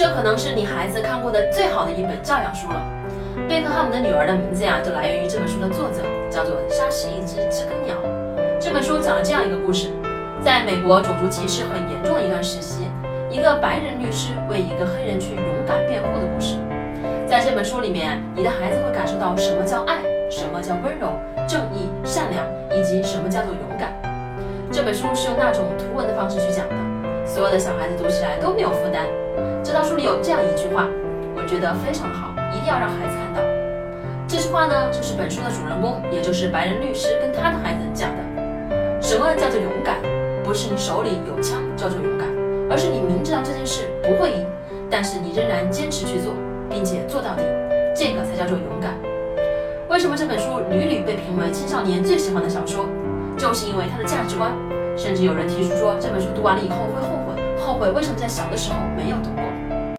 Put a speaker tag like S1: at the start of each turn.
S1: 这可能是你孩子看过的最好的一本教养书了。贝克汉姆的女儿的名字呀，就来源于这本书的作者，叫做杀死一只知更鸟。这本书讲了这样一个故事：在美国种族歧视很严重的一段时期，一个白人律师为一个黑人去勇敢辩护的故事。在这本书里面，你的孩子会感受到什么叫爱，什么叫温柔、正义、善良，以及什么叫做勇敢。这本书是用那种图文的方式去讲的，所有的小孩子读起来都没有负担。这套书里有这样一句话，我觉得非常好，一定要让孩子看到。这句话呢，就是本书的主人公，也就是白人律师跟他的孩子讲的。什么叫做勇敢？不是你手里有枪叫做勇敢，而是你明知道这件事不会赢，但是你仍然坚持去做，并且做到底，这个才叫做勇敢。为什么这本书屡屡被评为青少年最喜欢的小说？就是因为它的价值观。甚至有人提出说，这本书读完了以后会后悔，后悔为什么在小的时候没有读过